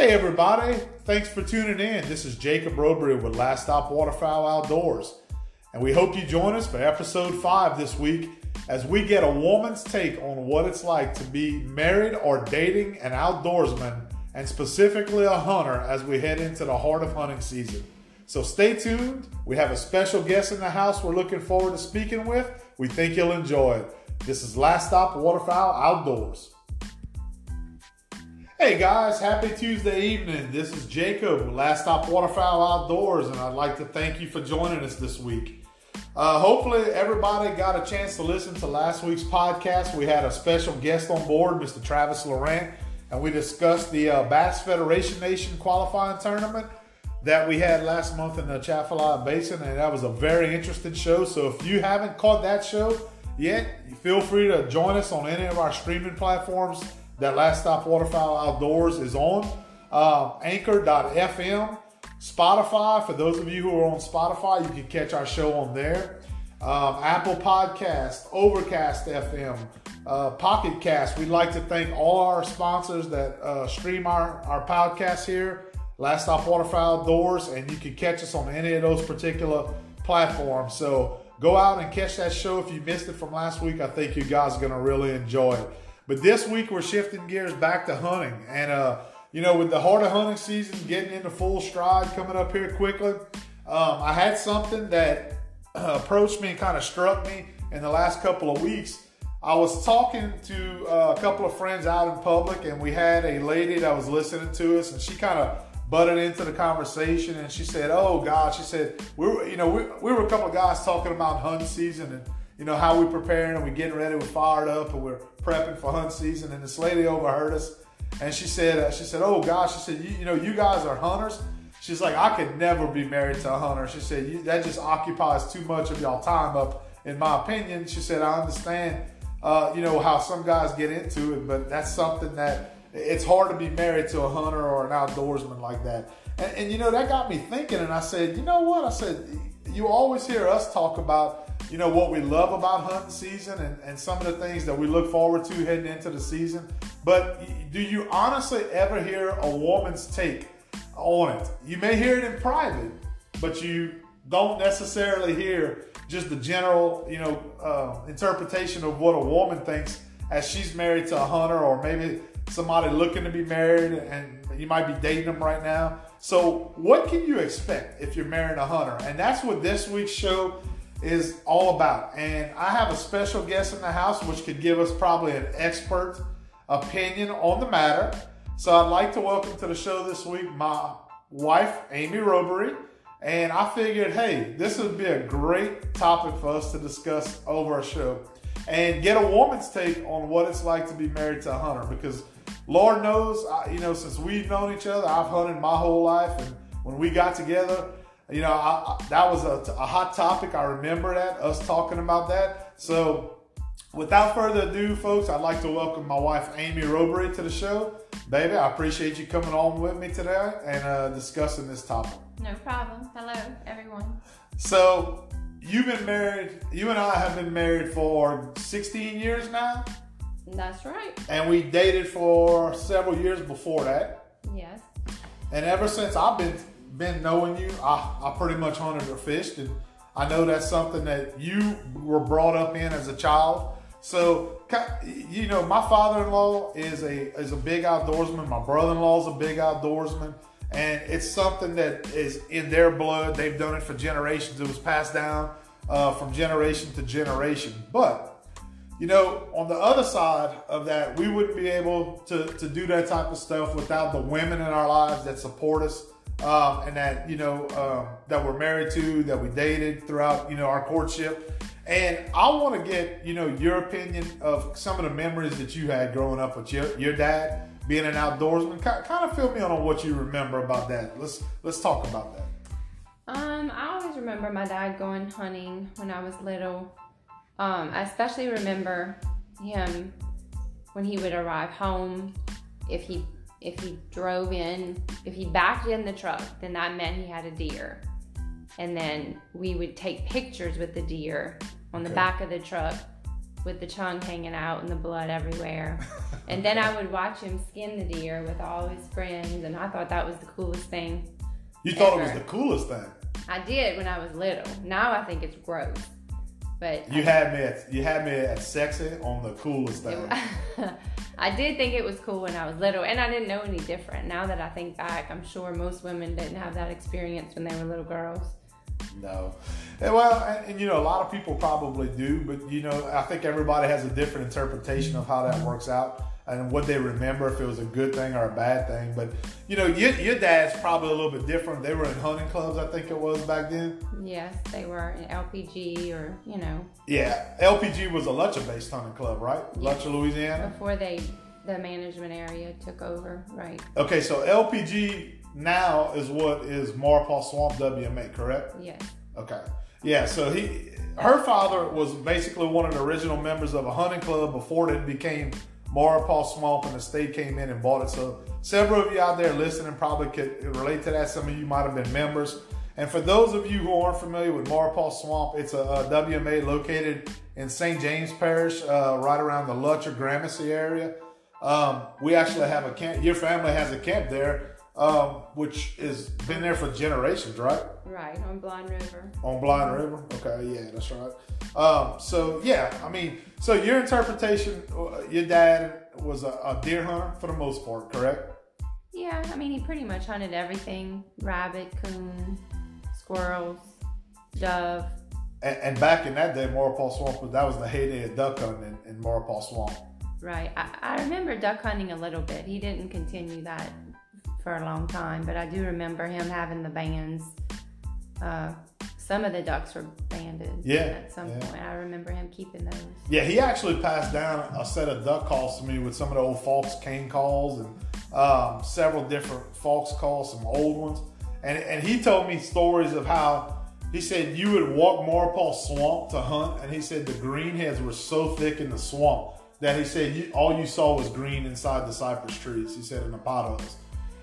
Hey everybody, thanks for tuning in. This is Jacob Robry with Last Stop Waterfowl Outdoors. And we hope you join us for episode 5 this week as we get a woman's take on what it's like to be married or dating an outdoorsman and specifically a hunter as we head into the heart of hunting season. So stay tuned. We have a special guest in the house we're looking forward to speaking with. We think you'll enjoy it. This is Last Stop Waterfowl Outdoors. Hey guys, happy Tuesday evening. This is Jacob, Last Stop Waterfowl Outdoors, and I'd like to thank you for joining us this week. Uh, hopefully, everybody got a chance to listen to last week's podcast. We had a special guest on board, Mr. Travis Laurent, and we discussed the uh, Bass Federation Nation qualifying tournament that we had last month in the Atchafalaya Basin, and that was a very interesting show. So if you haven't caught that show yet, feel free to join us on any of our streaming platforms that Last Stop Waterfowl Outdoors is on. Um, Anchor.fm, Spotify. For those of you who are on Spotify, you can catch our show on there. Um, Apple Podcast, Overcast FM, uh, Pocket Cast. We'd like to thank all our sponsors that uh, stream our, our podcast here. Last Stop Waterfowl Outdoors, and you can catch us on any of those particular platforms. So go out and catch that show if you missed it from last week. I think you guys are going to really enjoy it. But this week we're shifting gears back to hunting, and uh, you know, with the heart of hunting season getting into full stride, coming up here quickly, um, I had something that uh, approached me and kind of struck me in the last couple of weeks. I was talking to uh, a couple of friends out in public, and we had a lady that was listening to us, and she kind of butted into the conversation and she said, "Oh God," she said, "We were, you know, we, we were a couple of guys talking about hunt season and you know how we're preparing and we're getting ready, we're fired up and we're prepping for hunt season." And this lady overheard us and she said, uh, "She said, oh gosh," she said, you, you, know, you guys are hunters." She's like, "I could never be married to a hunter." She said, "That just occupies too much of y'all time up." In my opinion, she said, "I understand." Uh, you know how some guys get into it, but that's something that it's hard to be married to a hunter or an outdoorsman like that. And, and, you know, that got me thinking, and I said, you know what? I said, you always hear us talk about, you know, what we love about hunting season and, and some of the things that we look forward to heading into the season. But do you honestly ever hear a woman's take on it? You may hear it in private, but you don't necessarily hear just the general, you know, uh, interpretation of what a woman thinks as she's married to a hunter or maybe somebody looking to be married and you might be dating them right now. So, what can you expect if you're marrying a hunter? And that's what this week's show is all about. And I have a special guest in the house which could give us probably an expert opinion on the matter. So, I'd like to welcome to the show this week my wife, Amy Robry. And I figured, hey, this would be a great topic for us to discuss over a show and get a woman's take on what it's like to be married to a hunter because Lord knows, I, you know, since we've known each other, I've hunted my whole life, and when we got together, you know, I, I, that was a, a hot topic. I remember that us talking about that. So, without further ado, folks, I'd like to welcome my wife Amy Robry to the show. Baby, I appreciate you coming on with me today and uh, discussing this topic. No problem. Hello, everyone. So, you've been married. You and I have been married for 16 years now. That's right. And we dated for several years before that. Yes. And ever since I've been been knowing you, I, I pretty much hunted or fished, and I know that's something that you were brought up in as a child. So, you know, my father-in-law is a is a big outdoorsman. My brother-in-law is a big outdoorsman, and it's something that is in their blood. They've done it for generations. It was passed down uh, from generation to generation. But you know, on the other side of that, we wouldn't be able to, to do that type of stuff without the women in our lives that support us um, and that, you know, um, that we're married to, that we dated throughout, you know, our courtship. And I want to get, you know, your opinion of some of the memories that you had growing up with your, your dad being an outdoorsman. Kind of fill me in on what you remember about that. Let's let's talk about that. Um, I always remember my dad going hunting when I was little. Um, I especially remember him when he would arrive home. If he if he drove in, if he backed in the truck, then that meant he had a deer. And then we would take pictures with the deer on the okay. back of the truck with the tongue hanging out and the blood everywhere. and then I would watch him skin the deer with all his friends, and I thought that was the coolest thing. You thought ever. it was the coolest thing. I did when I was little. Now I think it's gross. But You had me at you had me at sexy on the coolest thing. I did think it was cool when I was little, and I didn't know any different. Now that I think back, I'm sure most women didn't have that experience when they were little girls. No. And well, and, and, you know, a lot of people probably do, but you know, I think everybody has a different interpretation of how that works out and what they remember if it was a good thing or a bad thing. But you know, your, your dad's probably a little bit different. They were in hunting clubs, I think it was back then. Yes, they were in LPG or you know Yeah, LPG was a Lutcher-based hunting club, right? Lutcher, Louisiana. before they the management area took over, right? Okay, so LPG now is what is Maurepas Swamp WMA, correct? Yes. Okay. Yeah, so he her father was basically one of the original members of a hunting club before it became Maurepas Swamp and the state came in and bought it. So several of you out there listening probably could relate to that. Some of you might have been members. And for those of you who aren't familiar with Maurepas Swamp, it's a, a WMA located in St. James Parish, uh, right around the Lutcher Gramercy area. Um, we actually have a camp. Your family has a camp there, um, which has been there for generations, right? Right on Blind River. On Blind River? Okay, yeah, that's right. Um, so, yeah, I mean, so your interpretation, uh, your dad was a, a deer hunter for the most part, correct? Yeah, I mean he pretty much hunted everything: rabbit, coon, squirrels, dove. And, and back in that day, Maurepas Swamp, was- that was the heyday of duck hunting in, in Maurepas Swamp. Right. I, I remember duck hunting a little bit. He didn't continue that for a long time, but I do remember him having the bands. Uh, some of the ducks were banded. Yeah, At some yeah. point, I remember him keeping those. Yeah, he actually passed down a set of duck calls to me with some of the old Faulk's cane calls and um, several different Faulk's calls, some old ones. And, and he told me stories of how he said you would walk Maurepas Swamp to hunt, and he said the greenheads were so thick in the swamp that he said you, all you saw was green inside the cypress trees. He said in the potholes,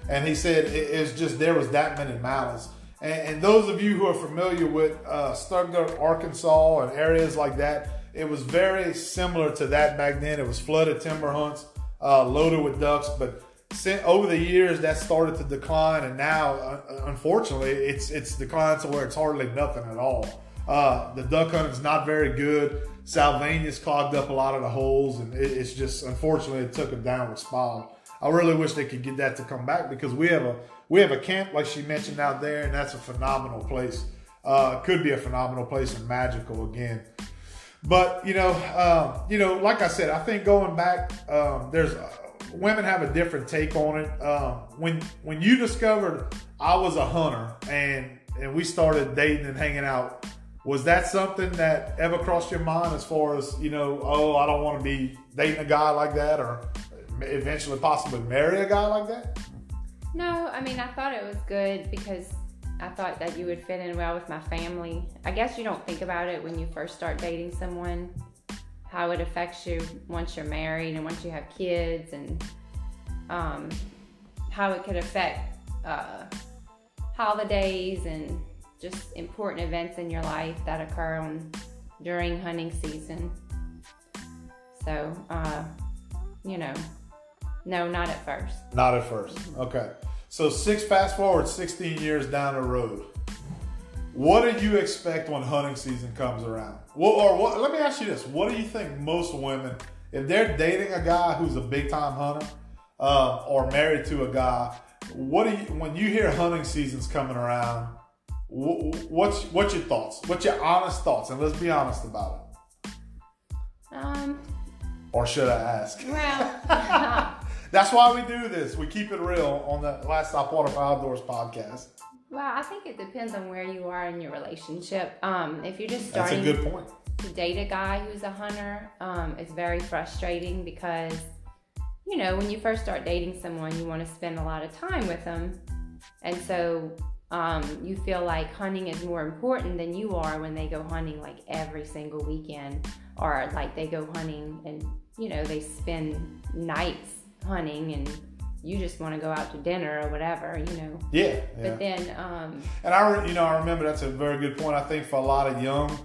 and he said it, it's just there was that many mallards. And, and those of you who are familiar with uh, Stuttgart, Arkansas, and areas like that, it was very similar to that back then. It was flooded timber hunts, uh, loaded with ducks, but over the years that started to decline, and now, uh, unfortunately, it's it's declined to where it's hardly nothing at all. Uh, the duck hunting's not very good. Salvinia's clogged up a lot of the holes, and it, it's just unfortunately it took a downward spiral. I really wish they could get that to come back because we have a we have a camp like she mentioned out there, and that's a phenomenal place. Uh, could be a phenomenal place and magical again. But you know, um, you know, like I said, I think going back, um, there's uh, women have a different take on it. Um, when when you discovered I was a hunter and and we started dating and hanging out, was that something that ever crossed your mind as far as you know? Oh, I don't want to be dating a guy like that, or eventually possibly marry a guy like that. No, I mean I thought it was good because I thought that you would fit in well with my family. I guess you don't think about it when you first start dating someone, how it affects you once you're married and once you have kids, and um, how it could affect uh, holidays and just important events in your life that occur on during hunting season. So, uh, you know, no, not at first. Not at first. Okay. So six fast forward 16 years down the road. What do you expect when hunting season comes around? Well, or what, let me ask you this: What do you think most women, if they're dating a guy who's a big time hunter, uh, or married to a guy, what do you when you hear hunting season's coming around? wh- What's what's your thoughts? What's your honest thoughts? And let's be honest about it. Um, Or should I ask? well, That's why we do this. We keep it real on the Last Stop Waterfowl Outdoors podcast. well, I think it depends on where you are in your relationship. Um, if you're just starting That's a good point. to date a guy who's a hunter, um, it's very frustrating because, you know, when you first start dating someone, you want to spend a lot of time with them. And so um, you feel like hunting is more important than you are when they go hunting like every single weekend or like they go hunting and, you know, they spend nights hunting and you just want to go out to dinner or whatever, you know. Yeah, yeah. But then, um, And I, you know, I remember that's a very good point. I think for a lot of young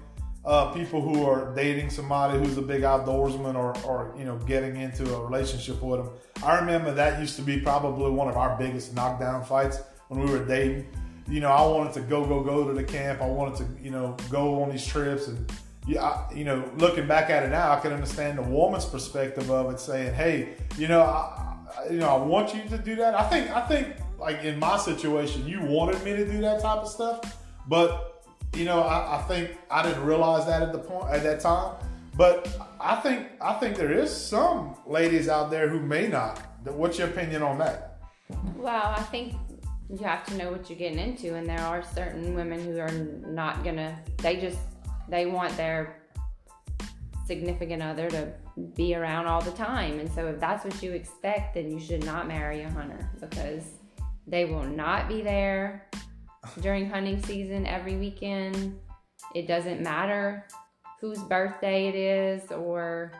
uh, people who are dating somebody who's a big outdoorsman or, or you know getting into a relationship with them. I remember that used to be probably one of our biggest knockdown fights when we were dating. You know, I wanted to go go go to the camp. I wanted to you know go on these trips and. Yeah, you know, looking back at it now, I can understand the woman's perspective of it, saying, "Hey, you know, I, you know, I want you to do that." I think, I think, like in my situation, you wanted me to do that type of stuff, but you know, I, I, think I didn't realize that at the point at that time. But I think I think there is some ladies out there who may not. What's your opinion on that? Well, I think you have to know what you're getting into, and there are certain women who are not gonna. They just they want their significant other to be around all the time, and so if that's what you expect, then you should not marry a hunter because they will not be there during hunting season every weekend. It doesn't matter whose birthday it is or,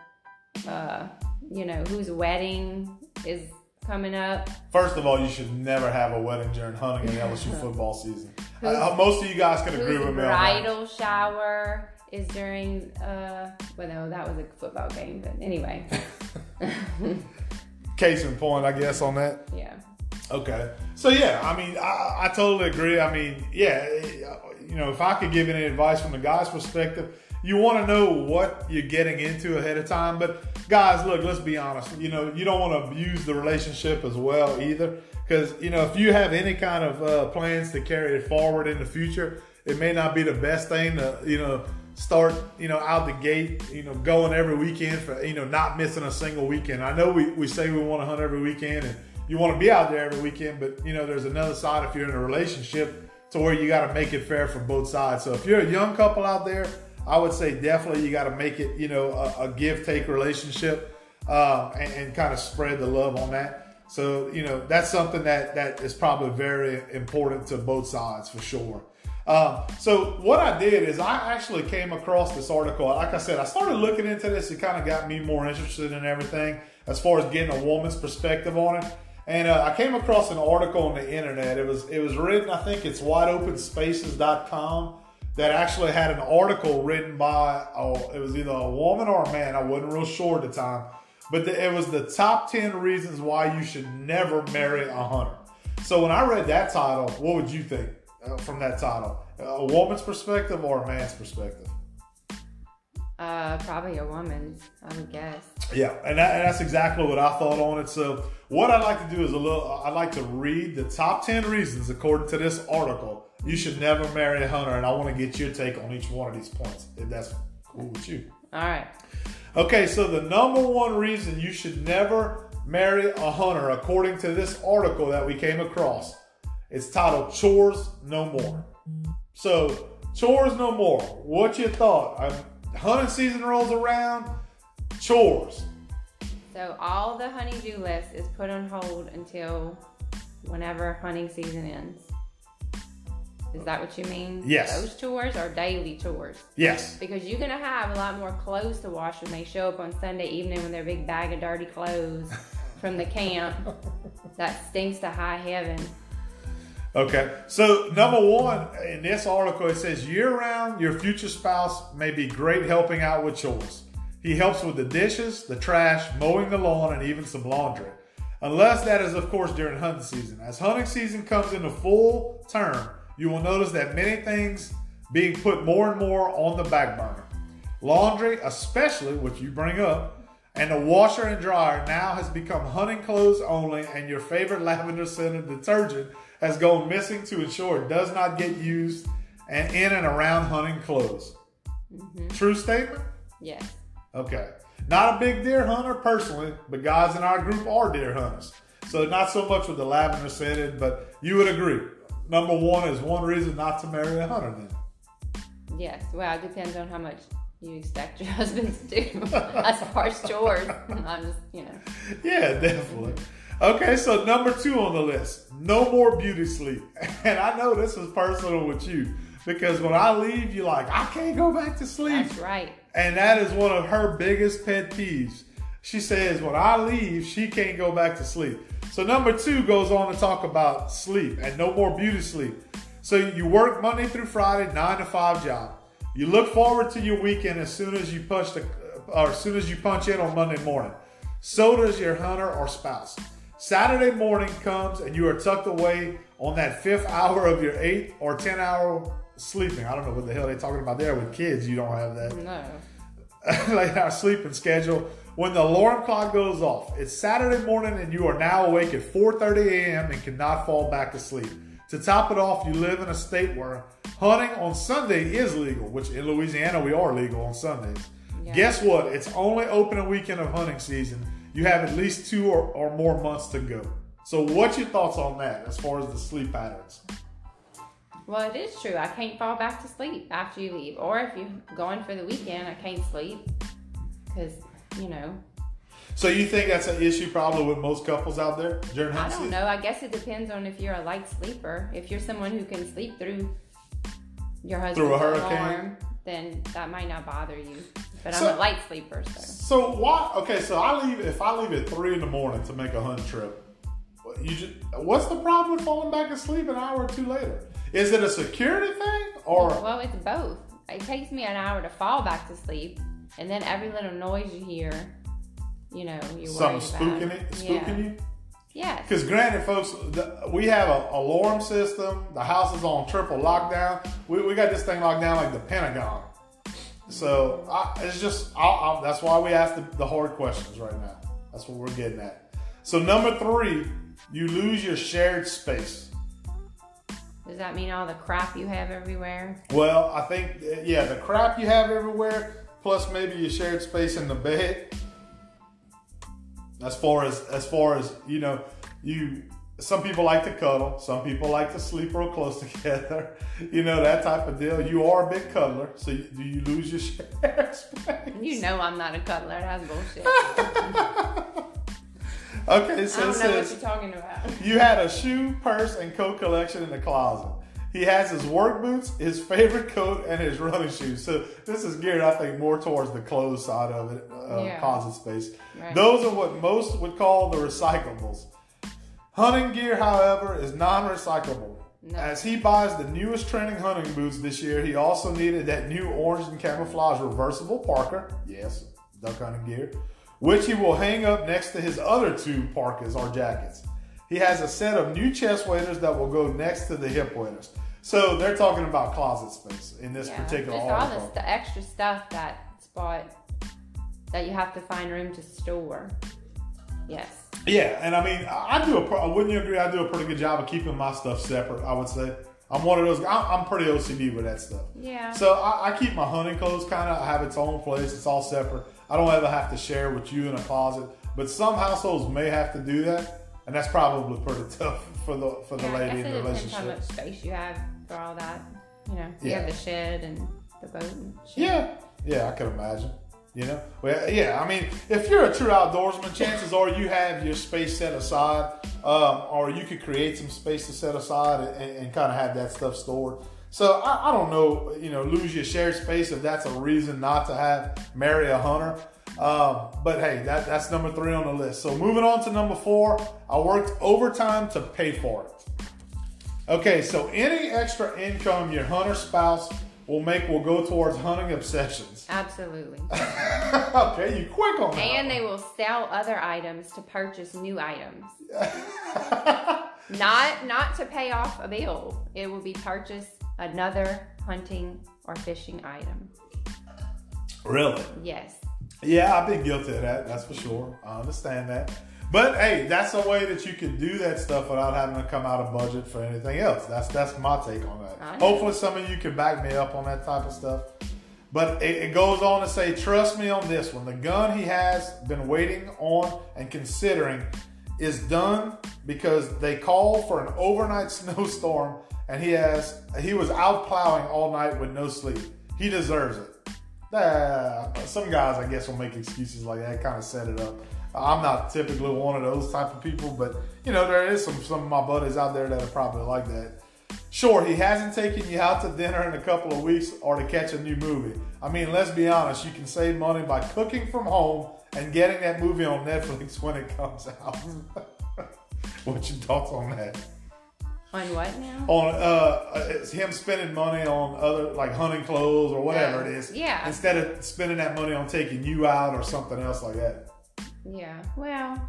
uh, you know, whose wedding is coming up. First of all, you should never have a wedding during hunting and LSU football season. Uh, most of you guys can agree with me. Bridal shower is during. Uh, well, no, that was a football game, but anyway. Case in point, I guess, on that. Yeah. Okay. So yeah, I mean, I, I totally agree. I mean, yeah, you know, if I could give any advice from the guy's perspective, you want to know what you're getting into ahead of time. But guys, look, let's be honest. You know, you don't want to abuse the relationship as well either, because you know, if you have any kind of uh, plans to carry it forward in the future, it may not be the best thing to you know start you know out the gate you know going every weekend for you know not missing a single weekend. I know we, we say we want to hunt every weekend and you want to be out there every weekend, but you know, there's another side if you're in a relationship to where you got to make it fair for both sides. So if you're a young couple out there, I would say definitely you got to make it, you know, a, a give take relationship uh, and, and kind of spread the love on that. So you know that's something that that is probably very important to both sides for sure. Um, so what I did is I actually came across this article. Like I said, I started looking into this. It kind of got me more interested in everything as far as getting a woman's perspective on it. And uh, I came across an article on the internet. It was it was written, I think it's wideopenspaces.com that actually had an article written by oh, it was either a woman or a man. I wasn't real sure at the time, but the, it was the top ten reasons why you should never marry a hunter. So when I read that title, what would you think uh, from that title? A woman's perspective or a man's perspective? Uh, probably a woman's, I would guess. Yeah, and, that, and, that's exactly what I thought on it. So, what I'd like to do is a little. I'd like to read the top ten reasons, according to this article, you should never marry a hunter, and I want to get your take on each one of these points, if that's cool with you. All right. Okay, so the number one reason you should never marry a hunter, according to this article that we came across, it's titled "Chores No More." So, chores no more. What's your thought? I'm, hunting season rolls around, chores. So all the honeydew list is put on hold until whenever hunting season ends. Is that what you mean? Yes. Those chores are daily chores. Yes. Because you're gonna have a lot more clothes to wash when they show up on Sunday evening with their big bag of dirty clothes from the camp that stinks to high heaven. Okay. So, number one, in this article, it says year round, your future spouse may be great helping out with chores. He helps with the dishes, the trash, mowing the lawn, and even some laundry. Unless that is, of course, during hunting season. As hunting season comes into full term, you will notice that many things being put more and more on the back burner. Laundry, especially, which you bring up, and the washer and dryer now has become hunting clothes only, and your favorite lavender scented detergent has gone missing to ensure it does not get used and in and around hunting clothes. Mm-hmm. True statement? Yes. Okay. Not a big deer hunter personally, but guys in our group are deer hunters. So not so much with the lavender scented, but you would agree. Number one is one reason not to marry a hunter then. Yes. Well, it depends on how much you expect your husband to do as far as chores. I'm just, you know. Yeah, definitely. Okay, so number two on the list, no more beauty sleep. And I know this is personal with you because when I leave, you're like, I can't go back to sleep. That's right. And that is one of her biggest pet peeves. She says, when I leave, she can't go back to sleep. So number two goes on to talk about sleep and no more beauty sleep. So you work Monday through Friday, nine to five job. You look forward to your weekend as soon as you punch the, or as soon as you punch in on Monday morning. So does your hunter or spouse. Saturday morning comes and you are tucked away on that fifth hour of your eight or ten hour sleeping. I don't know what the hell they're talking about there with kids. You don't have that. No. like our sleeping schedule. When the alarm clock goes off, it's Saturday morning and you are now awake at 4:30 a.m. and cannot fall back asleep. To top it off, you live in a state where hunting on Sunday is legal, which in Louisiana we are legal on Sundays. Yeah. Guess what? It's only opening weekend of hunting season. You have at least two or, or more months to go. So, what's your thoughts on that as far as the sleep patterns? Well, it is true. I can't fall back to sleep after you leave. Or if you're going for the weekend, I can't sleep. Because, you know, So, you think that's an issue probably with most couples out there during I don't know. I guess it depends on if you're a light sleeper. If you're someone who can sleep through your husband's Through a hurricane? alarm, then that might not bother you. But So- I'm a light sleeper, so. So why? Okay, so I leave if I leave at three in the morning to make a hunt trip. You just what's the problem with falling back asleep an hour or two later? Is it a security thing or Well, it's both. It takes me an hour to fall back to sleep, and then every little noise you hear, you know, you're something spooking about. it, spooking you? Yeah. Because granted, folks, the, we have a alarm system. The house is on triple lockdown. We, we got this thing locked down like the Pentagon. So I, it's just I, I, that's why we ask the, the hard questions right now. That's what we're getting at. So number three, you lose your shared space. Does that mean all the crap you have everywhere? Well, I think yeah, the crap you have everywhere, plus maybe your shared space in the bed. As far as as far as you know, you some people like to cuddle, some people like to sleep real close together. You know that type of deal. You are a big cuddler, so you, do you lose your shared space? You know I'm not a cuddler. That's bullshit. Okay, I so don't it know what says you're talking about. you had a shoe, purse, and coat collection in the closet. He has his work boots, his favorite coat, and his running shoes. So this is geared, I think, more towards the clothes side of it, uh, Yeah. closet space. Right. Those are what most would call the recyclables. Hunting gear, however, is non-recyclable. No. As he buys the newest trending hunting boots this year, he also needed that new orange and camouflage reversible parka. Yes, duck hunting gear, which he will hang up next to his other two parkas or jackets. He has a set of new chest waders that will go next to the hip waders. So they're talking about closet space in this Yeah, particular just all article. the st- extra stuff that spot that you have to find room to store. Yes. Yeah, and I mean, I do a. pro- Wouldn't you agree? I do a pretty good job of keeping my stuff separate. I would say I'm one of those. I'm, I'm pretty OCD with that stuff. Yeah. So I, I keep my hunting clothes kind of have its own place. It's all separate. I don't ever have to share with you in a closet. But some households may have to do that, and that's probably pretty tough for the for the yeah, lady in the depends how much space you have for all that. You know, you Yeah. have the shed and the boat and shit. Yeah, yeah, I can imagine. You know, well, yeah. I mean, if you're a true outdoorsman, chances are you have your space set aside, um, or you could create some space to set aside and, and kind of have that stuff stored. So I, I don't know, you know, lose your shared space if that's a reason not to have marry a hunter. Um, but hey, that, that's number three on the list. So moving on to number four, I worked overtime to pay for it. Okay, so any extra income your hunter spouse will make will go towards hunting obsessions. Absolutely. okay, you quick on that. and they will sell other items to purchase new items. not not to pay off a bill. It will be purchase another hunting or fishing item. really? Yes. Yeah, I've been guilty of that. That's for sure. I understand that. But hey, that's a way that you can do that stuff without having to come out of budget for anything else. That's that's my take on that. Hopefully, some of you can back me up on that type of stuff. But it, it goes on to say, trust me on this one. The gun he has been waiting on and considering is done because they called for an overnight snowstorm and he has he was out plowing all night with no sleep. He deserves it. Uh, some guys, I guess, will make excuses like that, kind of set it up. I'm not typically one of those type of people, but you know, there is some some of my buddies out there that are probably like that. Sure, he hasn't taken you out to dinner in a couple of weeks or to catch a new movie. I mean, let's be honest, you can save money by cooking from home and getting that movie on Netflix when it comes out. What's your thoughts on that? On what now? On uh, it's him spending money on other like hunting clothes or whatever Oh, it is. yeah. Instead of spending that money on taking you out or something else like that. Yeah. Well,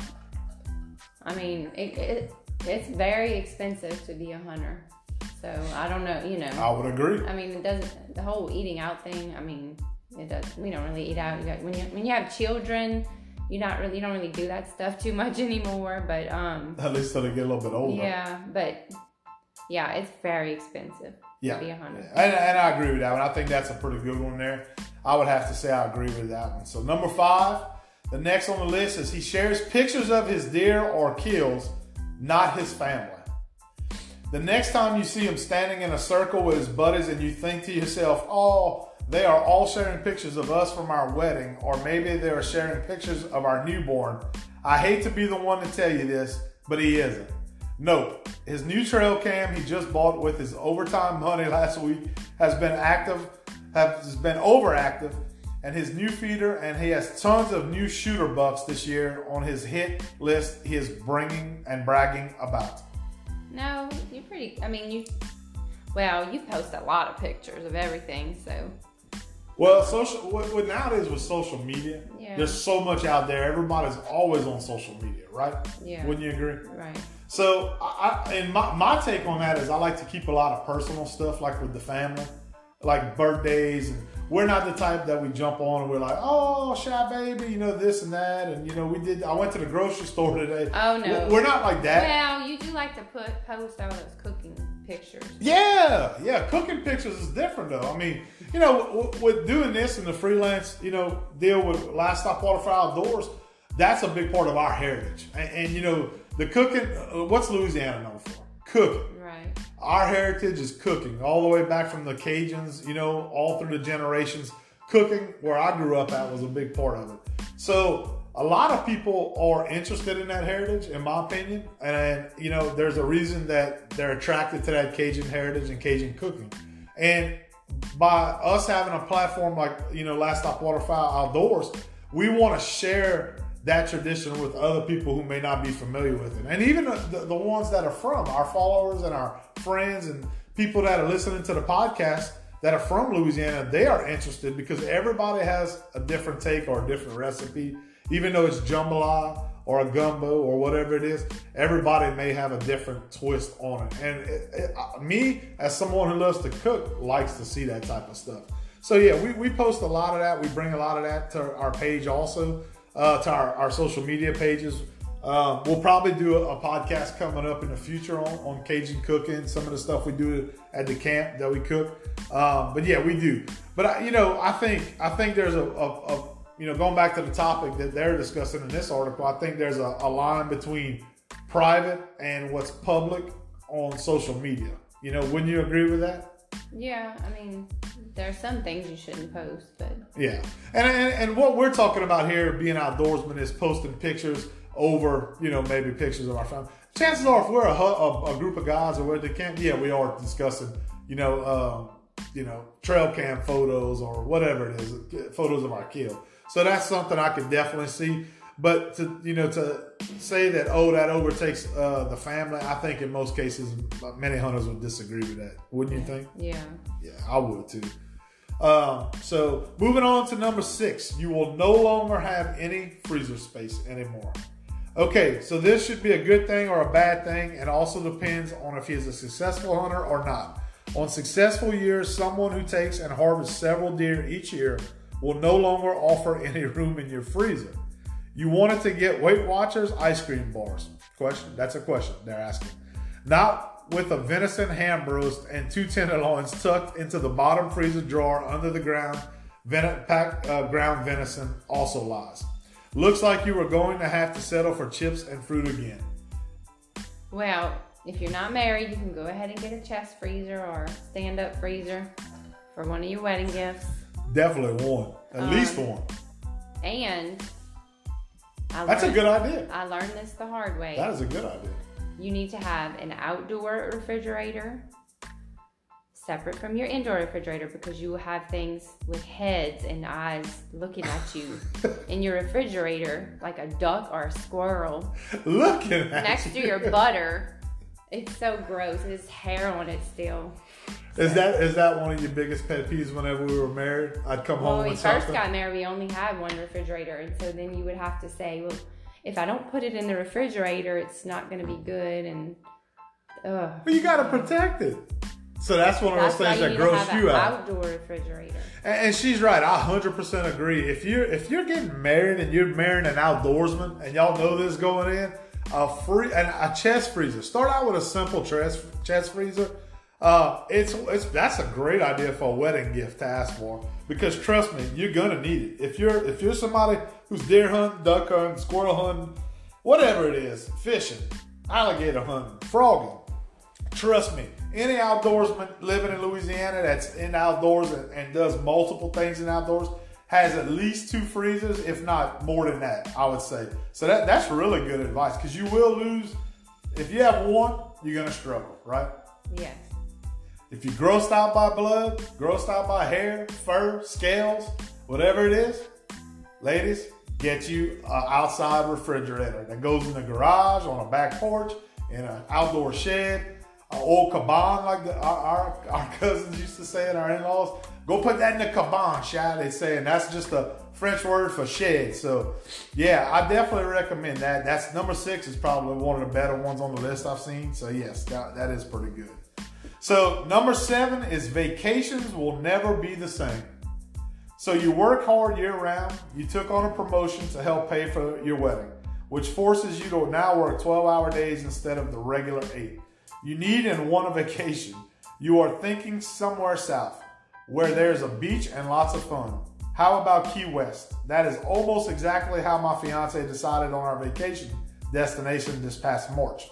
I mean, it, it it's very expensive to be a hunter. So I don't know. You know. I would agree. I mean, it doesn't. The whole eating out thing. I mean, it does. We don't really eat out. You got, when you when you have children, you not really you don't really do that stuff too much anymore. But um, At least till they get a little bit older. yeah. But yeah, it's very expensive Yeah. to be. And, and I agree with that one. I think that's a pretty good one there. I would have to say I agree with that one. So number five, the next on the list is he shares pictures of his deer or kills, not his family. The next time you see him standing in a circle with his buddies and you think to yourself, oh, they are all sharing pictures of us from our wedding, or maybe they are sharing pictures of our newborn. I hate to be the one to tell you this, but he isn't. Nope. His new trail cam he just bought with his overtime money last week has been active, has been overactive, and his new feeder, and he has tons of new shooter bucks this year on his hit list he is bringing and bragging about. No, you're pretty. I mean, you. Well, you post a lot of pictures of everything, so Well, social what, what nowadays with social media, Yeah. there's so much out there. Everybody's always on social media, right? Yeah. Wouldn't you agree? right. So, I, and my, my take on that is I like to keep a lot of personal stuff, like with the family, like birthdays. And we're not the type that we jump on and we're like, oh, shy baby, you know, this and that. And, you know, we did, I went to the grocery store today. Oh, no. We're not like that. Well, you do like to put post all those cooking pictures. Yeah, yeah. Cooking pictures is different though. I mean, you know, with doing this and the freelance, you know, deal with Last Stop Waterfowl Outdoors, that's a big part of our heritage. And, and you know, the cooking. Uh, what's Louisiana known for? Cooking. Right. Our heritage is cooking, all the way back from the Cajuns. You know, all through the generations. Cooking, where I grew up at, was a big part of it. So. A lot of people are interested in that heritage, in my opinion, and you know, there's a reason that they're attracted to that Cajun heritage and Cajun cooking. And by us having a platform like you know Last Stop Waterfowl Outdoors, we want to share that tradition with other people who may not be familiar with it, and even the, the, ones that are from our followers and our friends and people that are listening to the podcast that are from Louisiana. They are interested because everybody has a different take or a different recipe, even though it's jambalaya or a gumbo or whatever it is, everybody may have a different twist on it. And it, it, me, as someone who loves to cook, likes to see that type of stuff. So yeah, we, we post a lot of that. We bring a lot of that to our page also, uh, to our, our social media pages. Um, we'll probably do a, a podcast coming up in the future on, on Cajun cooking, some of the stuff we do at the camp that we cook. Um, but yeah, we do. But I, you know, I think I think there's a, a, a you know going back to the topic that they're discussing in this article. I think there's a, line between private and what's public on social media. You know, wouldn't you agree with that? Yeah, I mean, there are some things you shouldn't post, but Yeah, and, and and what we're talking about here, being outdoorsmen, is posting pictures over, you know, maybe pictures of our family. Chances are, if we're a, a, a group of guys or we're at the camp, yeah, we are discussing, you know, um, you know, trail cam photos or whatever it is, photos of our kill. So that's something I could definitely see. But to you know to say that oh that overtakes uh, the family, I think in most cases many hunters would disagree with that. Wouldn't you think? yeah. Yeah, I would too. Um, so moving on to number six, you will no longer have any freezer space anymore. Okay, so this should be a good thing or a bad thing, and also depends on if he is a successful hunter or not. On successful years, someone who takes and harvests several deer each year will no longer offer any room in your freezer. You wanted to get Weight Watchers ice cream bars. Question? That's a question they're asking. Not with a venison ham roast and two tenderloins tucked into the bottom freezer drawer under the ground. Ven- packed uh, ground venison also lies. Looks like you were going to have to settle for chips and fruit again. Well, if you're not married, you can go ahead and get a chest freezer or stand up freezer for one of your wedding gifts. Definitely one, at Um, least one. And I That's a good idea. I learned this the hard way. That is a good idea. You need to have an outdoor refrigerator separate from your indoor refrigerator because you will have things with heads and eyes looking at you in your refrigerator like a duck or a squirrel Looking at next you. to your butter It's so gross. His hair on it still. Is that is that one of your biggest pet peeves whenever we were married? I'd come Well, home when we first got married, we only had one refrigerator, and so then you would have to say, well, if I don't put it in the refrigerator, it's not going to be good, and ugh. But you gotta protect it. So that's one of those things that to gross you out. outdoor refrigerator. And, and she's right. I hundred percent agree. If you're if you're getting married and you're marrying an outdoorsman, and y'all know this going in, a free and a chest freezer. Start out with a simple chest chest freezer. Uh, it's it's that's a great idea for a wedding gift to ask for because trust me, you're gonna need it. If you're if you're somebody who's deer hunting, duck hunting, squirrel hunting, whatever it is, fishing, alligator hunting, frogging, Trust me, any outdoorsman living in Louisiana that's in outdoors and, and does multiple things in outdoors has at least two freezers, if not more than that, I would say. So that, that's really good advice because you will lose. If you have one, you're going to struggle, right? Yes. If you're grossed out by blood, grossed out by hair, fur, scales, whatever it is, ladies, get you an outside refrigerator that goes in the garage, on a back porch, in an outdoor shed, an old caban like the, our, our, cousins used to say it, our in-laws. Go put that in the caban, shot. They say, and that's just a French word for shed. So, yeah, I definitely recommend that. That's number six is probably one of the better ones on the list I've seen. So, yes, that, that is pretty good. So, number seven is vacations will never be the same. So, you work hard year round, you took on a promotion to help pay for your wedding, which forces you to now work 12 hour days instead of the regular eight. You need and want a vacation. You are thinking somewhere south where there's a beach and lots of fun. How about Key West? That is almost exactly how my fiance decided on our vacation destination this past March.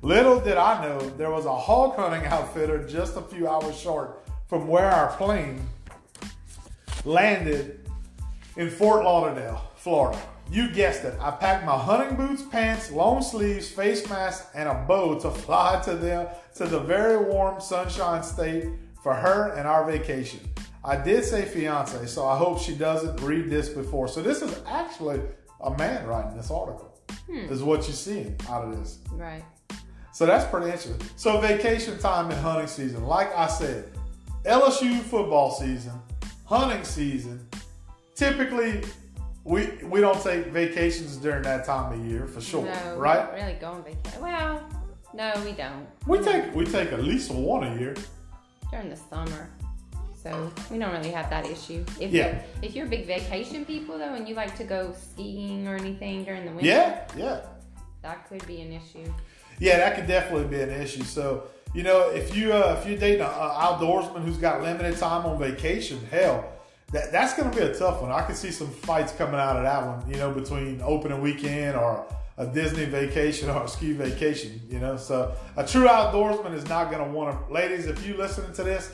Little did I know there was a hog hunting outfitter just a few hours short from where our plane landed in Fort Lauderdale, Florida. You guessed it. I packed my hunting boots, pants, long sleeves, face mask, and a bow to fly to them to the very warm sunshine state for her and our vacation. I did say fiance, so I hope she doesn't read this before. So this is actually a man writing this article. Hmm. Is what you're seeing out of this. Right. So that's pretty interesting. So vacation time and hunting season, like I said, LSU football season, hunting season. Typically, we we don't take vacations during that time of year for sure, No, right? we don't really go on vacation. Well, no, we don't. We take we take at least one a year. during the summer. So we don't really have that issue. If Yeah. you're, if you're big vacation people though, and you like to go skiing or anything during the winter, Yeah, yeah, that could be an issue. yeah. That could definitely be an issue. So you know, if you uh, if you're dating an outdoorsman who's got limited time on vacation, hell, that that's going to be a tough one. I can see some fights coming out of that one. You know, between opening weekend or a Disney vacation or a ski vacation. You know, so a true outdoorsman is not going to want to. Ladies, if you listening to this.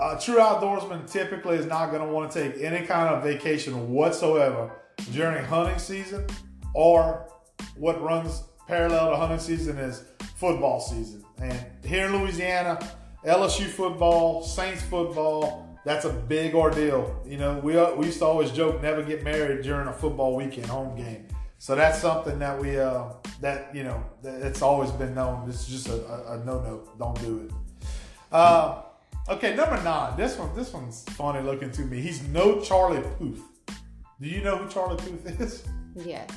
A true outdoorsman typically is not going to want to take any kind of vacation whatsoever during hunting season or what runs parallel to hunting season is football season. And here in Louisiana, LSU football, Saints football, that's a big ordeal. You know, we, we used to always joke never get married during a football weekend home game. So that's something that we, uh, that, you know, that it's always been known. It's just a, a, a no no. Don't do it. Uh, okay, number nine. This one, this one's funny looking to me. He's no Charlie Puth. Do you know who Charlie Puth is? Yes.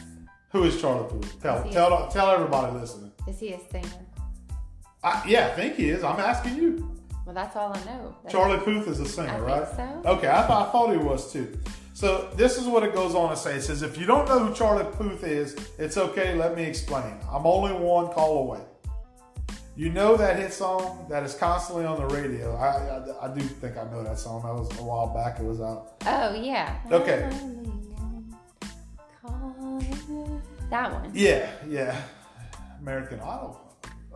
Who is Charlie Puth? Tell, tell, tell everybody listening. Is he a singer? I, yeah, I think he is. I'm asking you. Well, that's all I know. That's- Charlie Puth is a singer, I right? so. Okay, I thought I thought he was too. So this is what it goes on to say. It says, if you don't know who Charlie Puth is, it's okay. Let me explain. I'm only one call away. You know that hit song that is constantly on the radio. I, I, I do think I know that song. That was a while back. It was out. Oh yeah. Okay. That one. Yeah, yeah. American Idol.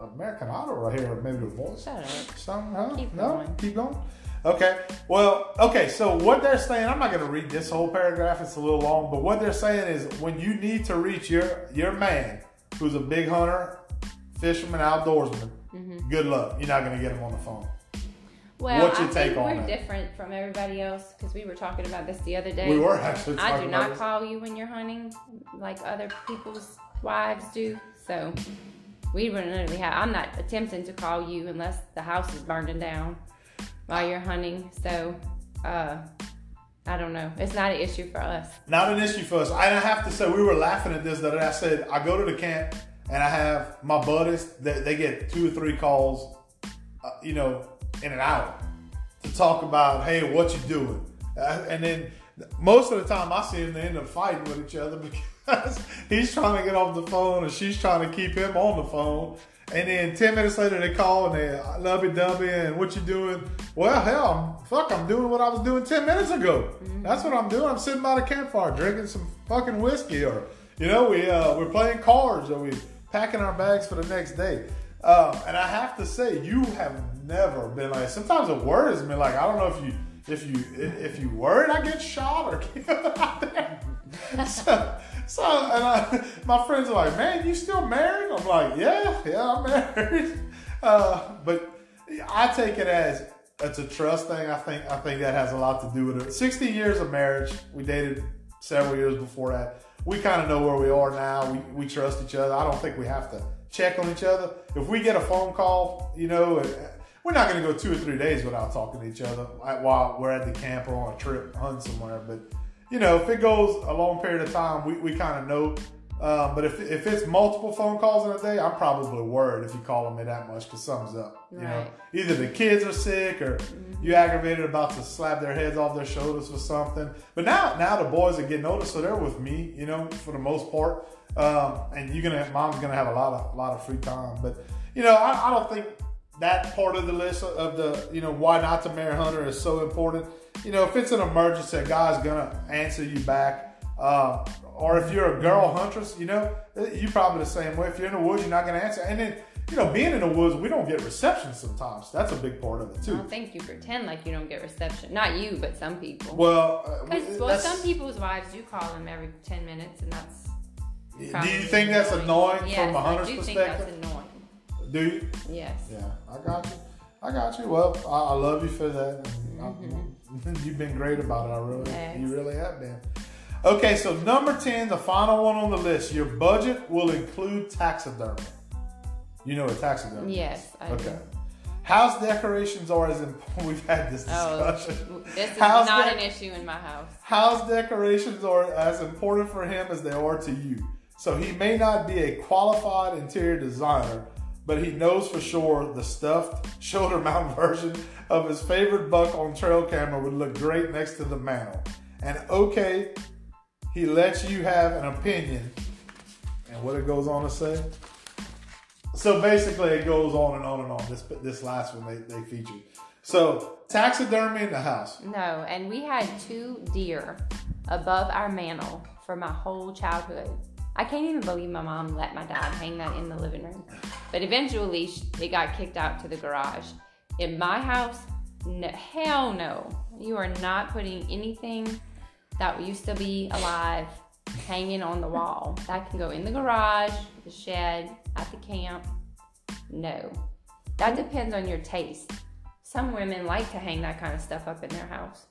American Idol right here. Maybe the voice. Shut up. Some, huh? Keep no, going. keep going. Okay. Well, okay. So what they're saying, I'm not going to read this whole paragraph. It's a little long, but what they're saying is when you need to reach your your man, who's a big hunter, fisherman, outdoorsman, Mm-hmm. good luck. You're not going to get him on the phone. Well, What's your I take on we're that? different from everybody else because we were talking about this the other day. We were actually. I do not this. call you when you're hunting like other people's wives do. So we wouldn't literally have. I'm not attempting to call you unless the house is burning down while you're hunting. So, uh, I don't know. It's not an issue for us. Not an issue for us. I have to say, we were laughing at this that I said I go to the camp and I have my buddies. They, they get two or three calls, uh, you know, in an hour to talk about, hey, what you doing, uh, and then most of the time I see them they end up fighting with each other because he's trying to get off the phone and she's trying to keep him on the phone. And then ten minutes later they call and they love lovey dovey and what you doing? Well, hell, I'm, fuck, I'm doing what I was doing ten minutes ago. Mm-hmm. That's what I'm doing. I'm sitting by the campfire drinking some fucking whiskey, or you know, we uh, we're playing cards, or we're packing our bags for the next day. Um, and I have to say, you have never been like. Sometimes it worries me. Like I don't know if you if you if you worried I get shot or killed out there. so, so and I, my friends are like, man, you still married? I'm like, yeah, yeah, I'm married. Uh, but I take it as it's a trust thing. I think I think that has a lot to do with it. 60 years of marriage. We dated several years before that. We kind of know where we are now. We, we trust each other. I don't think we have to check on each other. If we get a phone call, you know, we're not going to go two or three days without talking to each other while we're at the camp or on a trip hunting somewhere. But you know, if it goes a long period of time, we, we kind of know. Um, but if, if it's multiple phone calls in a day, I'm probably worried if you calling me that much because something's up. You right. know, either the kids are sick or mm-hmm. you aggravated about to slap their heads off their shoulders for something. But now now the boys are getting older, so they're with me. You know, for the most part. Um, and you're gonna mom's gonna have a lot of lot of free time. But you know, I, I don't think that part of the list of the, you know, why not to marry Hunter is so important. You know, if it's an emergency, a guy's gonna answer you back. Uh, or if you're a girl huntress, you know, you're probably the same way. If you're in the woods, you're not gonna answer. And then, you know, being in the woods, we don't get reception sometimes. That's a big part of it too. I don't think you pretend like you don't get reception. Not you, but some people. Well, uh, well, some people's wives do call them every ten minutes, and that's. Do you think that's annoying, annoying yes, from a hunter's perspective? Do you? Yes. Yeah, I got you. I got you. Well, I, I love you for that. Mm-hmm. You've been great about it. I really, you really have been. Okay, so number ten, the final one on the list. Your budget will include taxidermy. You know what taxidermy? Yes. I okay. Do. House decorations are as important. We've had this oh, discussion. Oh, this is house not de- an issue in my house. House decorations are as important for him as they are to you. So he may not be a qualified interior designer, but he knows for sure the stuffed shoulder mount version of his favorite buck on trail camera would look great next to the mantle. And okay, he lets you have an opinion. And what it goes on to say? So basically, it goes on and on and on. This this last one they, they featured. So taxidermy in the house. No, and we had two deer above our mantle for my whole childhood. I can't even believe my mom let my dad hang that in the living room. But eventually, it got kicked out to the garage. In my house, no, hell no. You are not putting anything that used to be alive hanging on the wall. That can go in the garage, the shed, at the camp. No. That depends on your taste. Some women like to hang that kind of stuff up in their house.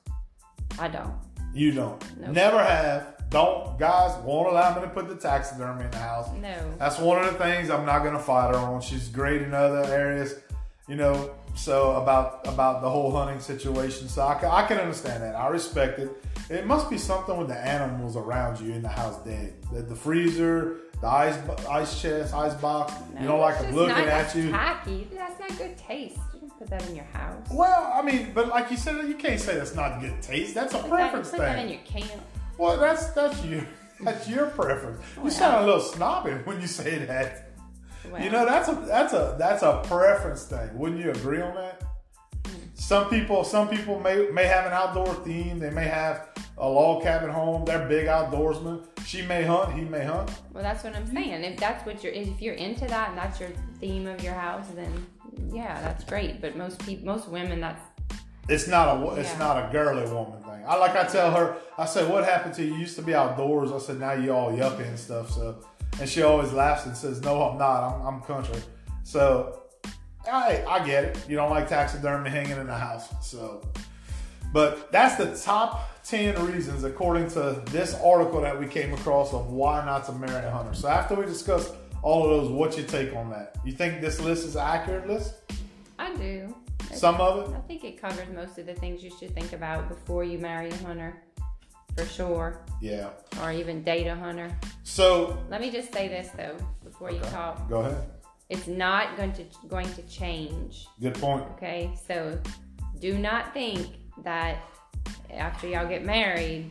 I don't. You don't. Nope. Never have. Don't guys won't allow me to put the taxidermy in the house. No. That's one of the things I'm not gonna fight her on. She's great in other areas, you know. So about about the whole hunting situation. So I can, I can understand that. I respect it. It must be something with the animals around you in the house dead. The, the freezer, the ice ice chest, ice box. No, you don't like them looking not, at you. Tacky. That's not good taste put that in your house. Well, I mean, but like you said, you can't say that's not good taste. That's a put preference that, put thing. Put that in your can. Well, that's that's you. That's your preference. You sound a little snobby when you say that. Well. You know, that's a that's a that's a preference thing. Wouldn't you agree on that? Mm. Some people, some people may may have an outdoor theme. They may have a log cabin home. They're big outdoorsmen. She may hunt. He may hunt. Well, that's what I'm saying. If that's what you're, if you're into that and that's your theme of your house, then yeah, that's great. But most people, most women, that's it's not a it's yeah. not a girly woman thing. I like I tell her, I say, what happened to you? You used to be outdoors. I said, now you all yuppie and stuff. So, and she always laughs and says, no, I'm not. I'm, I'm country. So, I I get it. You don't like taxidermy hanging in the house. So, but that's the top ten reasons according to this article that we came across of why not to marry a hunter. So after we discuss all of those. What's your take on that? You think this list is an accurate list? I do. Some of it. I think it covers most of the things you should think about before you marry a hunter, for sure, Yeah. or even date a hunter. So Let me just say this though, before you talk. go ahead. It's not going to going to change. Good point. Okay, so do not think that after y'all get married,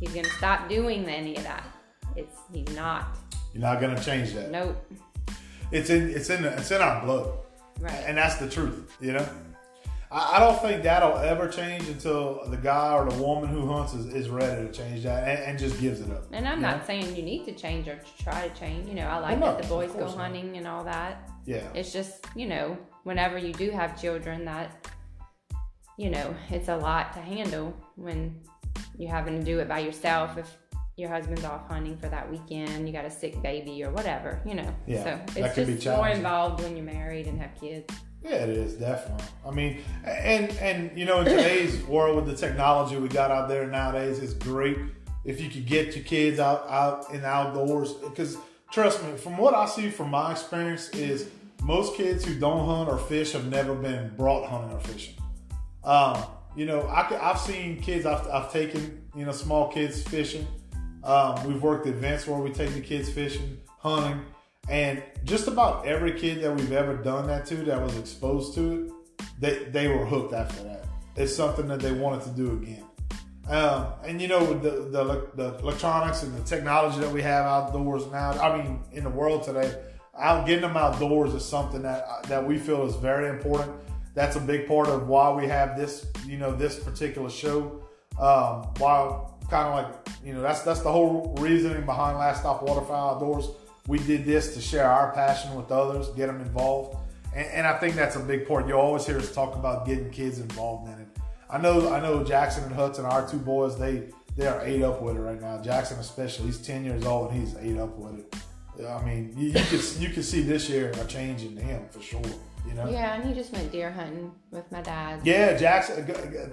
he's gonna stop doing any of that. It's he's not. You're not gonna change that. Nope. It's in it's in it's in our blood, Right. and that's the truth. You know. I I don't think that'll ever change until the guy or the woman who hunts is, is ready to change that and, and just gives it up. And I'm not know? saying you need to change or to try to change. You know, I like Well, no, that the boys go not. hunting and all that. Yeah. It's just, you know, whenever you do have children, that, you know, it's a lot to handle when you're having to do it by yourself. If your husband's off hunting for that weekend, you got a sick baby or whatever, you know. Yeah, so it's just more involved when you're married and have kids. Yeah, it is definitely. I mean, and and you know, in today's world with the technology we got out there nowadays, it's great if you could get your kids out out in outdoors. Because trust me, from what I see from my experience, is most kids who don't hunt or fish have never been brought hunting or fishing. Um, you know, I I've seen kids. I've, I've taken you know small kids fishing. Um, we've worked events where we take the kids fishing, hunting, and just about every kid that we've ever done that to that was exposed to it, they they were hooked after that. It's something that they wanted to do again. Um, and you know, with the, the the electronics and the technology that we have outdoors now, I mean, in the world today, out getting them outdoors is something that that we feel is very important. That's a big part of why we have this, you know, this particular show. Um, why kind of like, you know, that's that's the whole reasoning behind Last Stop Waterfowl Outdoors. We did this to share our passion with others, get them involved, and, and I think that's a big part. You always hear us talk about getting kids involved in it. I know, I know, Jackson and Hudson, our two boys, they they are ate up with it right now. Jackson especially, he's ten years old and he's ate up with it. I mean, you, you can you can see this year a change in him for sure. You know. Yeah, and he just went deer hunting with my dad. Yeah, Jackson.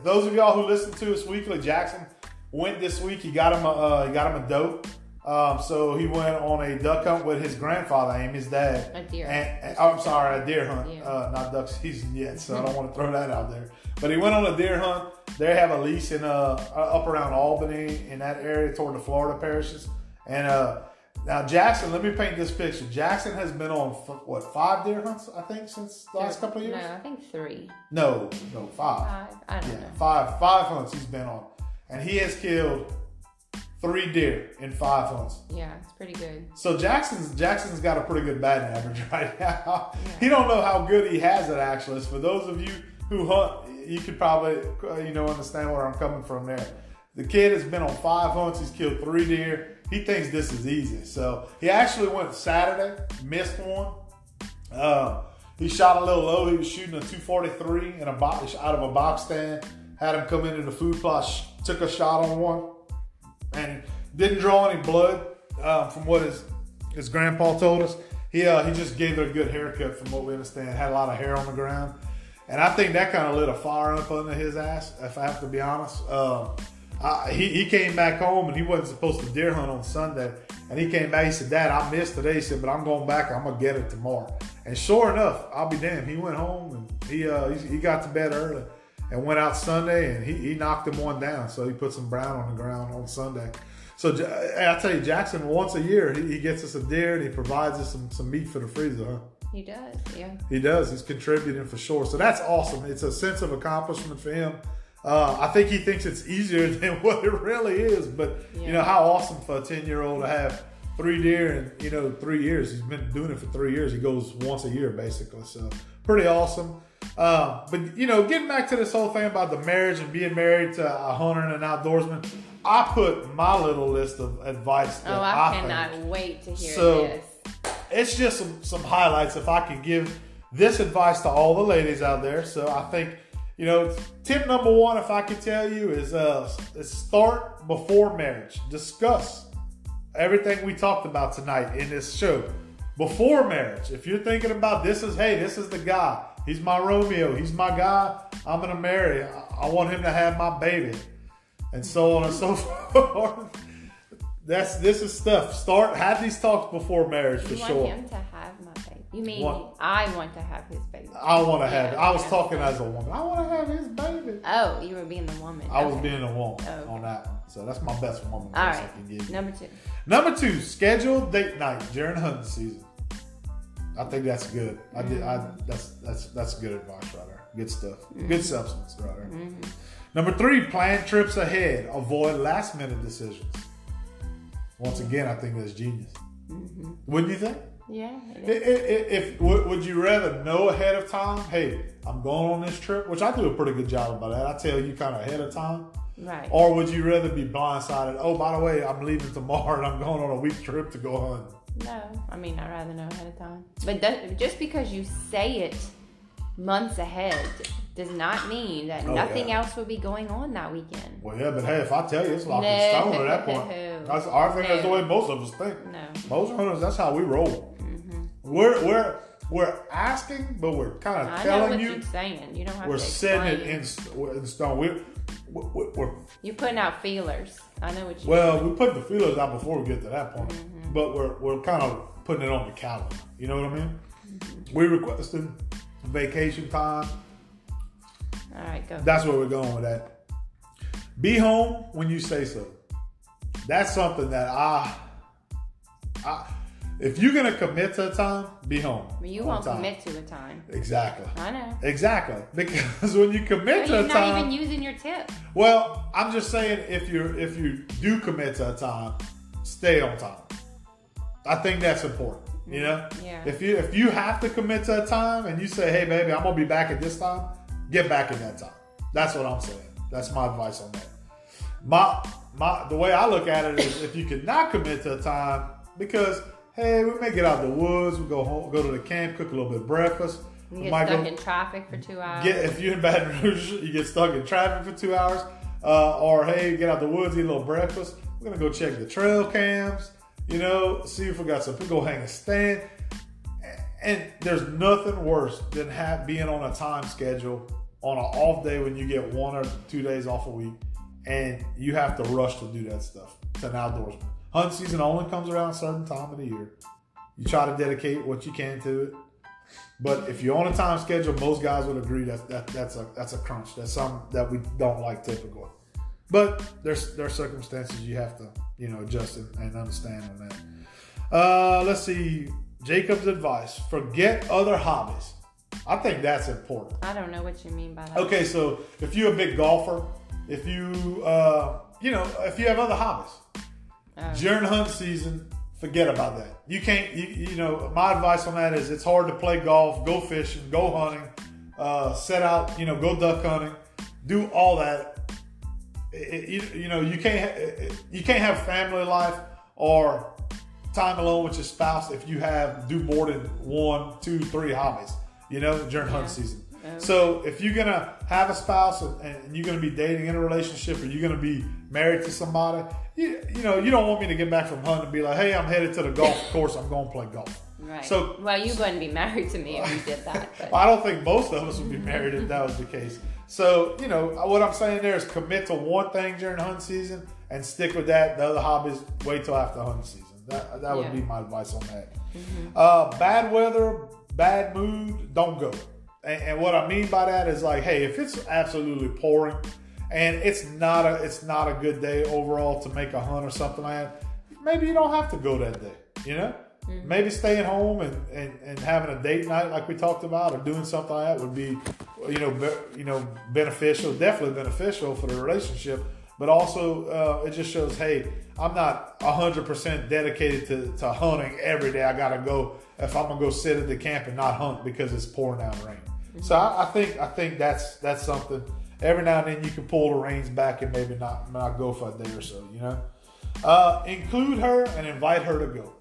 Those of y'all who listen to us weekly, Jackson went this week. He got him a uh, he got him a doe. Um, so he went on a duck hunt with his grandfather, Amy's dad. A deer. And, and- oh, I'm sorry, a deer hunt, Yeah. uh, not duck season yet. So I don't want to throw that out there. But he went on a deer hunt. They have a lease in uh, up around Albany in that area toward the Florida parishes. And uh, now Jackson, let me paint this picture. Jackson has been on f- what five deer hunts I think since the last couple of years. No, I think three, No, no, five. five. I don't Yeah, know. five five hunts he's been on, and he has killed three deer in five hunts. Yeah, it's pretty good. So Jackson's Jackson's got a pretty good batting average right now. He don't know how good he has it actually. For those of you who hunt, you could probably uh, you know understand where I'm coming from there. The kid has been on five hunts. He's killed three deer. He thinks this is easy. So he actually went Saturday, missed one. Um, he shot a little low. He was shooting a 243 in a box out of a box stand. Had him come into the food plot, took a shot on one, and didn't draw any blood. Um, from what his his grandpa told us, he uh, he just gave it a good haircut. From what we understand, had a lot of hair on the ground, and I think that kind of lit a fire up under his ass. If I have to be honest, um, I, he he came back home and he wasn't supposed to deer hunt on Sunday, and he came back. He said, "Dad, I missed today." He said, "But I'm going back. I'm gonna get it tomorrow." And sure enough, I'll be damned. He went home and he uh, he, he got to bed early and went out Sunday and he, he knocked him one down. So he put some brown on the ground on Sunday. So I tell you, Jackson once a year he, he gets us a deer and he provides us some, some meat for the freezer. Huh? He does. Yeah. He does. He's contributing for sure. So that's awesome. It's a sense of accomplishment for him. Uh, I think he thinks it's easier than what it really is. But you know how awesome for a ten year old to have three deer in you know three years. He's been doing it for three years. He goes once a year basically. So pretty awesome. Uh, but you know, getting back to this whole thing about the marriage and being married to a hunter and an outdoorsman, I put my little list of advice. That Oh, I, think- cannot wait to hear So- this. it's just some, some highlights if I could give this advice to all the ladies out there. So I think, you know, tip number one, if I could tell you, is uh, is start before marriage. Discuss everything we talked about tonight in this show before marriage. If you're thinking about this is, hey, this is the guy. He's my Romeo. He's my guy. I'm gonna marry. I, I want him to have my baby, and so on and so forth. That's this is stuff. Start have these talks before marriage for You sure. want him to have my baby. You mean Want- I want to have his baby? I want to have. Yeah, I was talking as a woman. I want to have his baby. Oh, you were being the woman. I was being a woman Oh. on that one. So that's my best woman All right. can give you. Number two. Number two, scheduled date night during hunting season. I think that's good. I did. I that's that's that's good advice right there. Good stuff. Good substance right there. Mm-hmm. Number three, plan trips ahead. Avoid last minute decisions. Once again, I think that's genius. Mm-hmm. Wouldn't you think? Yeah. it I- is. I- I- If, would would you rather know ahead of time? Hey, I'm going on this trip, which I do a pretty good job about that. I tell you kind of ahead of time. Right. Or would you rather be blindsided? Oh, by the way, I'm leaving tomorrow and I'm going on a week trip to go hunting. No, I mean I'd rather know ahead of time. But that, just because you say it months ahead does not mean that Oh, nothing yeah. else will be going on that weekend. Well, yeah, but hey, if I tell you, it's locked in stone at that point. That's, I think that's the way most of us think. No. Most hunters, that's how we roll. Mm-hmm. We're we're we're asking, but we're kind of I know telling what you. you're saying. You don't have We're to setting it in, in stone. We're, we're, we're You're putting out feelers. I know what you. well, we put the feelers out before we get to that point, Mm-hmm. But we're we're kind of putting it on the calendar. You know what I mean? Mm-hmm. We requesting vacation time. All right, go. That's where we're going with that. Be home when you say so. That's something that I, I if you're gonna commit to a time, be home. But you won't time. commit to a time. Exactly. I know. Exactly. Because when you commit But to you're a not time, even using your tip. well, I'm just saying if you if you do commit to a time, stay on time. I think that's important. You know, Yeah. if you if you have to commit to a time and you say, "Hey, baby, I'm gonna be back at this time," get back in that time. That's what I'm saying. That's my advice on that. My my the way I look at it is if you cannot commit to a time because hey, we may get out the woods, we go home, go to the camp, cook a little bit of breakfast. You we get stuck go- in traffic for two hours. Get if you're in Baton Rouge, you get stuck in traffic for two hours, uh, or hey, get out the woods, eat a little breakfast. We're gonna go check the trail cams, you know, see if we got some. Go hang a stand, and there's nothing worse than have, being on a time schedule on an off day when you get one or two days off a week, and you have to rush to do that stuff. It's an outdoorsman. Hunt season only comes around a certain time of the year. You try to dedicate what you can to it. But if you're on a time schedule, most guys would agree that, that that's a that's a crunch. That's something that we don't like typically. But there's there's circumstances you have to you know adjust and, and understand on that. Uh, let's see, Jacob's advice: forget other hobbies. I think that's important. I don't know what you mean by that. Okay, so if you're a big golfer, if you uh, you know if you have other hobbies, Oh. during hunt season, forget about that. You can't, you, you know, my advice on that is it's hard to play golf, go fishing, go hunting, uh, set out, you know, go duck hunting, do all that. It- you, you know, you can't, you can't have family life or time alone with your spouse if you have do more than one, two, three hobbies. You know, during hunt Yeah. season. Yeah. So if you're gonna have a spouse and, and you're gonna be dating in a relationship or you're gonna be married to somebody, you, you know, you don't want me to get back from hunting and be like, hey, I'm headed to the golf course, I'm gonna play golf. Right. So- well, you wouldn't be married to me if you did that. But I don't think most of us would be married if that was the case. So, you know, what I'm saying there is commit to one thing during hunt season and stick with that. The other hobbies, wait till after hunt season. That, that would Yeah. be my advice on that. Uh, bad weather, bad mood, don't go. And, and what I mean by that is like, hey, if it's absolutely pouring and it's not a it's not a good day overall to make a hunt or something like that, maybe you don't have to go that day. You know, maybe staying home and, and, and having a date night like we talked about, or doing something like that would be, you know, be, you know, beneficial. Definitely beneficial for the relationship. But also, uh, it just shows, hey, I'm not 100% dedicated to, to hunting every day. I got to go if I'm gonna go sit at the camp and not hunt because it's pouring down rain. So I, I think I think that's that's something. Every now and then you can pull the reins back and maybe not not go for a day or so. You know, uh, include her and invite her to go.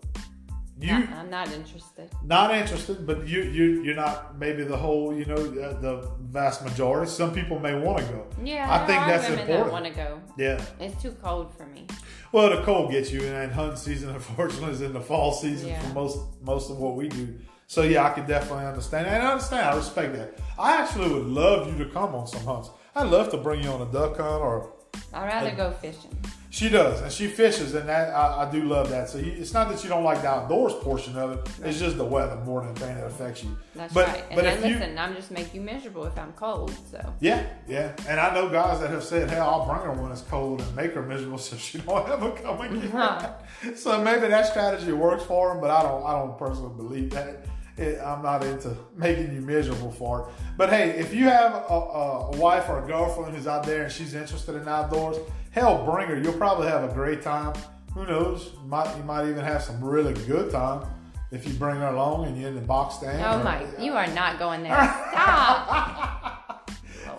You I- I'm not interested. not interested, but you you you're not maybe the whole you know uh, the vast majority. Some people may want to go. Yeah, I think that's women important. want to go. Yeah. It's too cold for me. Well, the cold gets you, and hunting season, unfortunately, is in the fall season Yeah. for most most of what we do. So yeah, I can definitely understand, and I understand. I respect that. I actually would love you to come on some hunts. I'd love to bring you on a duck hunt, or I'd rather go fishing. She does, and she fishes, and that I, I do love that. So you, it's not that you don't like the outdoors portion of it; it's just the weather more than anything that affects you. That's but, right. And but then if you, listen, I'm just make you miserable if I'm cold. So yeah, yeah, and I know guys that have said, "Hey, I'll bring her when it's cold and make her miserable so she don't ever come again." Huh. so maybe that strategy works for them, but I don't. I don't personally believe that. It, I'm not into making you miserable for it. But hey, if you have a, a wife or a girlfriend who's out there and she's interested in outdoors, hell, bring her. You'll probably have a great time. Who knows? You might you might even have some really good time if you bring her along and you're in the box stand. oh or- my, you are not going there. Stop.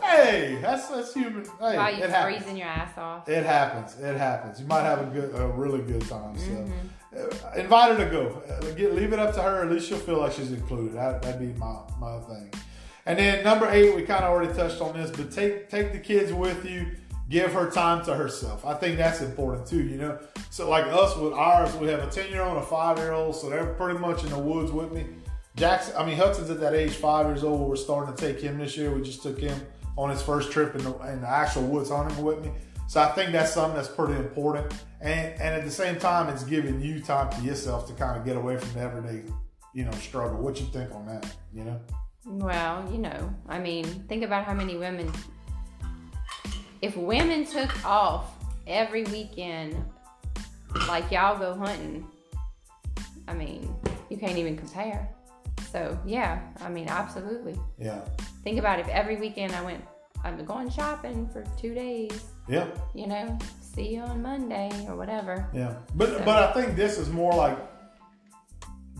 Hey, that's that's human. Hey, While you it happens. freezing your ass off. It happens. It happens. You might have a good, a really good time. So, Mm-hmm. uh, invite her to go. Uh, get, leave it up to her. At least she'll feel like she's included. That, that'd be my my thing. And then number eight, we kind of already touched on this, but take take the kids with you. Give her time to herself. I think that's important too. You know, so like us with ours, we have a ten year old and a five year old, so they're pretty much in the woods with me. Jackson, I mean Hudson's at that age, five years old. We're starting to take him this year. We just took him on his first trip in the, in the actual woods hunting with me. So I think that's something that's pretty important. And and at the same time, it's giving you time to yourself to kind of get away from the everyday, you know, struggle. What you think on that? You know? Well, you know, I mean, think about how many women. If women took off every weekend, like y'all go hunting, I mean, you can't even compare. So yeah, I mean, absolutely. Yeah. Think about if every weekend I went, I'm going shopping for two days. Yeah. You know, see you on Monday or whatever. Yeah. But but I think this is more like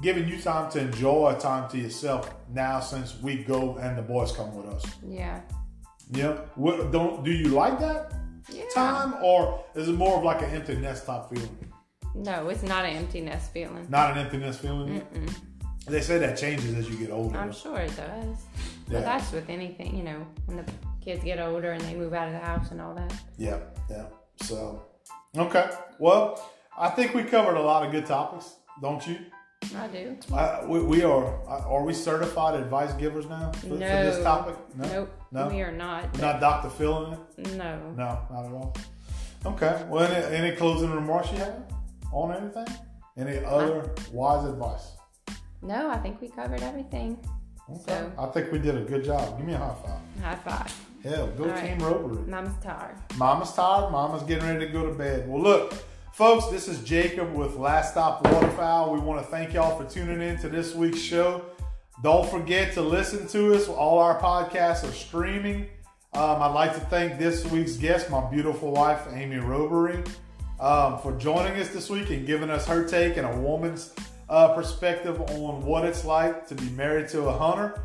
giving you time to enjoy time to yourself now since we go and the boys come with us. Yeah. Yeah. What, don't do you like that Yeah. time or is it more of like an empty nest type feeling? No, it's not an empty nest feeling. Not an empty nest feeling. Mm-mm. They say that changes as you get older. I'm sure it does. Yeah. But that's with anything, you know, when the kids get older and they move out of the house and all that. Yeah, yeah. So, okay. Well, I think we covered a lot of good topics, don't you? I do. I, we, we are. Are we certified advice givers now for, for this No. Nope. No? We are not. We're not Dr. Phil in it? No. No, not at all. Okay. Well, any, any closing remarks you have on anything? Any other wise advice? No, I think we covered everything. Okay. So- I think we did a good job. Give me a high five. High five. Hell, go All right. Team Rotary. Mama's tired. Mama's tired. Mama's getting ready to go to bed. Well, look, folks, this is Jacob with Last Stop Waterfowl. We want to thank y'all for tuning in to this week's show. Don't forget to listen to us. All our podcasts are streaming. Um, I'd like to thank this week's guest, my beautiful wife, Amy Robery, um, for joining us this week and giving us her take and a woman's uh, perspective on what it's like to be married to a hunter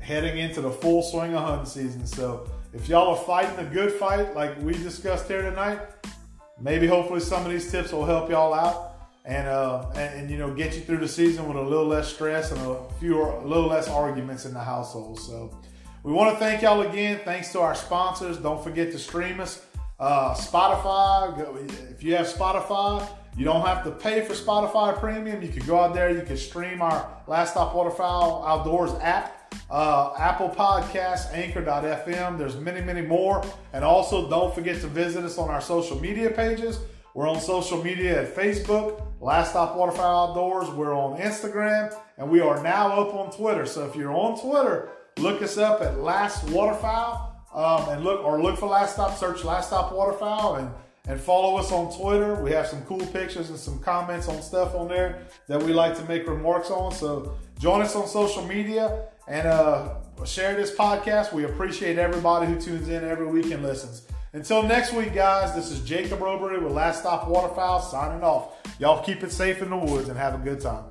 heading into the full swing of hunting season. So if y'all are fighting a good fight like we discussed here tonight, maybe hopefully some of these tips will help y'all out and uh and, and, you know get you through the season with a little less stress and a fewer a little less arguments in the household. So we want to thank y'all again. Thanks to our sponsors. Don't forget to stream us. Uh, Spotify. If you have Spotify, you don't have to pay for Spotify Premium. You can go out there. You can stream our Last Stop Waterfowl Outdoors app, uh, Apple Podcasts, Anchor.fm. There's many, many more. And also, don't forget to visit us on our social media pages. We're on social media at Facebook, Last Stop Waterfowl Outdoors. We're on Instagram, and we are now up on Twitter. So if you're on Twitter, look us up at Last Waterfowl, um, and look or look for Last Stop. Search Last Stop Waterfowl, and and follow us on Twitter. We have some cool pictures and some comments on stuff on there that we like to make remarks on. So join us on social media and uh, share this podcast. We appreciate everybody who tunes in every week and listens. Until next week, guys, this is Jacob Robery with Last Stop Waterfowl signing off. Y'all keep it safe in the woods and have a good time.